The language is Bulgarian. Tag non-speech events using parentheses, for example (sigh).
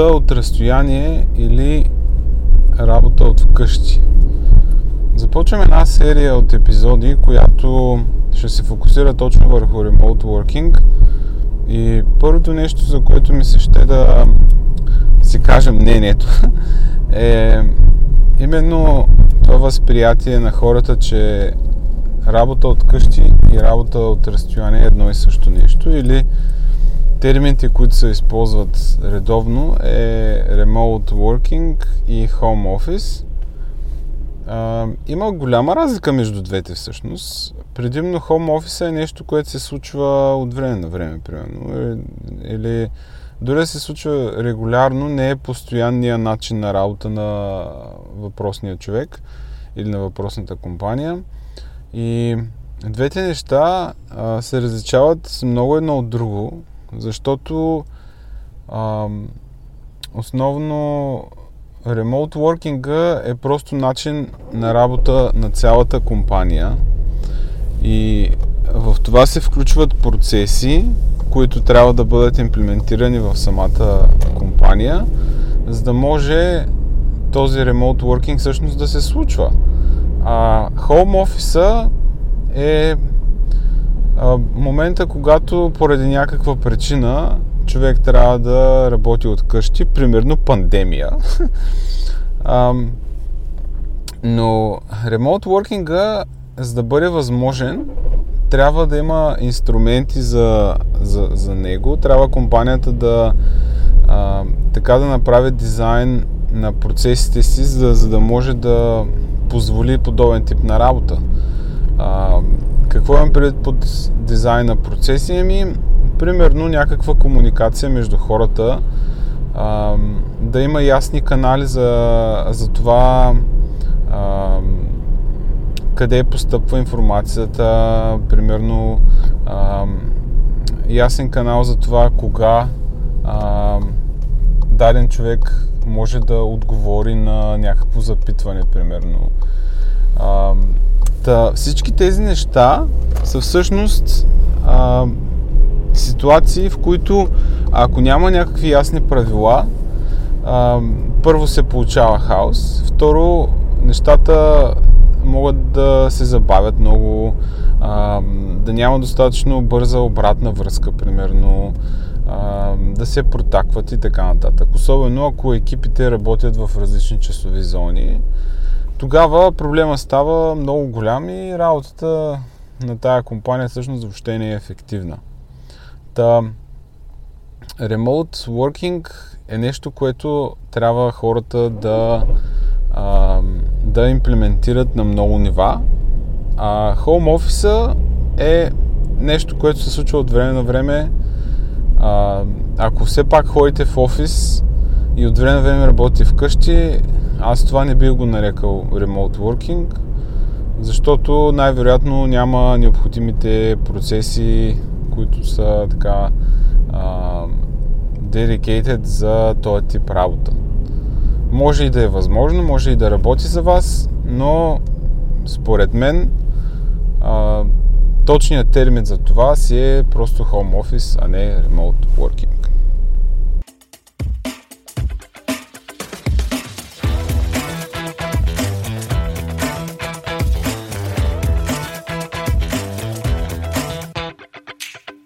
работа от разстояние или работа от вкъщи. Започваме една серия от епизоди, която ще се фокусира точно върху remote working. И първото нещо, за което ми се ще да си кажа мнението, (laughs) е именно това възприятие на хората, че работа от къщи и работа от разстояние е едно и също нещо. Или термините, които се използват редовно е remote working и home office. А, има голяма разлика между двете всъщност. Предимно home office е нещо, което се случва от време на време, примерно. Е, или дори се случва регулярно, не е постоянния начин на работа на въпросния човек или на въпросната компания. И двете неща а, се различават много едно от друго, защото а, основно ремоут working е просто начин на работа на цялата компания и в това се включват процеси, които трябва да бъдат имплементирани в самата компания, за да може този remote working всъщност да се случва. А home office е момента, когато поради някаква причина човек трябва да работи от къщи, примерно пандемия. (laughs) а, но remote working за да бъде възможен, трябва да има инструменти за, за, за него. Трябва компанията да а, така да направи дизайн на процесите си, за, за да може да позволи подобен тип на работа. А, какво имам предвид под на процеси? Ами, примерно някаква комуникация между хората, а, да има ясни канали за, за това а, къде постъпва информацията, примерно а, ясен канал за това кога а, даден човек може да отговори на някакво запитване, примерно. А, та, всички тези неща са всъщност а, ситуации, в които ако няма някакви ясни правила, а, първо се получава хаос, второ нещата могат да се забавят много, а, да няма достатъчно бърза обратна връзка, примерно, а, да се протакват и така нататък. Особено ако екипите работят в различни часови зони, тогава проблема става много голям и работата на тая компания всъщност въобще не е ефективна. Та, remote working е нещо, което трябва хората да а, да имплементират на много нива. А Home Office е нещо, което се случва от време на време. А, ако все пак ходите в офис и от време на време работите вкъщи, аз това не бих го нарекал remote working, защото най-вероятно няма необходимите процеси, които са така а, dedicated за този тип работа. Може и да е възможно, може и да работи за вас, но според мен а, точният термин за това си е просто home office, а не remote working.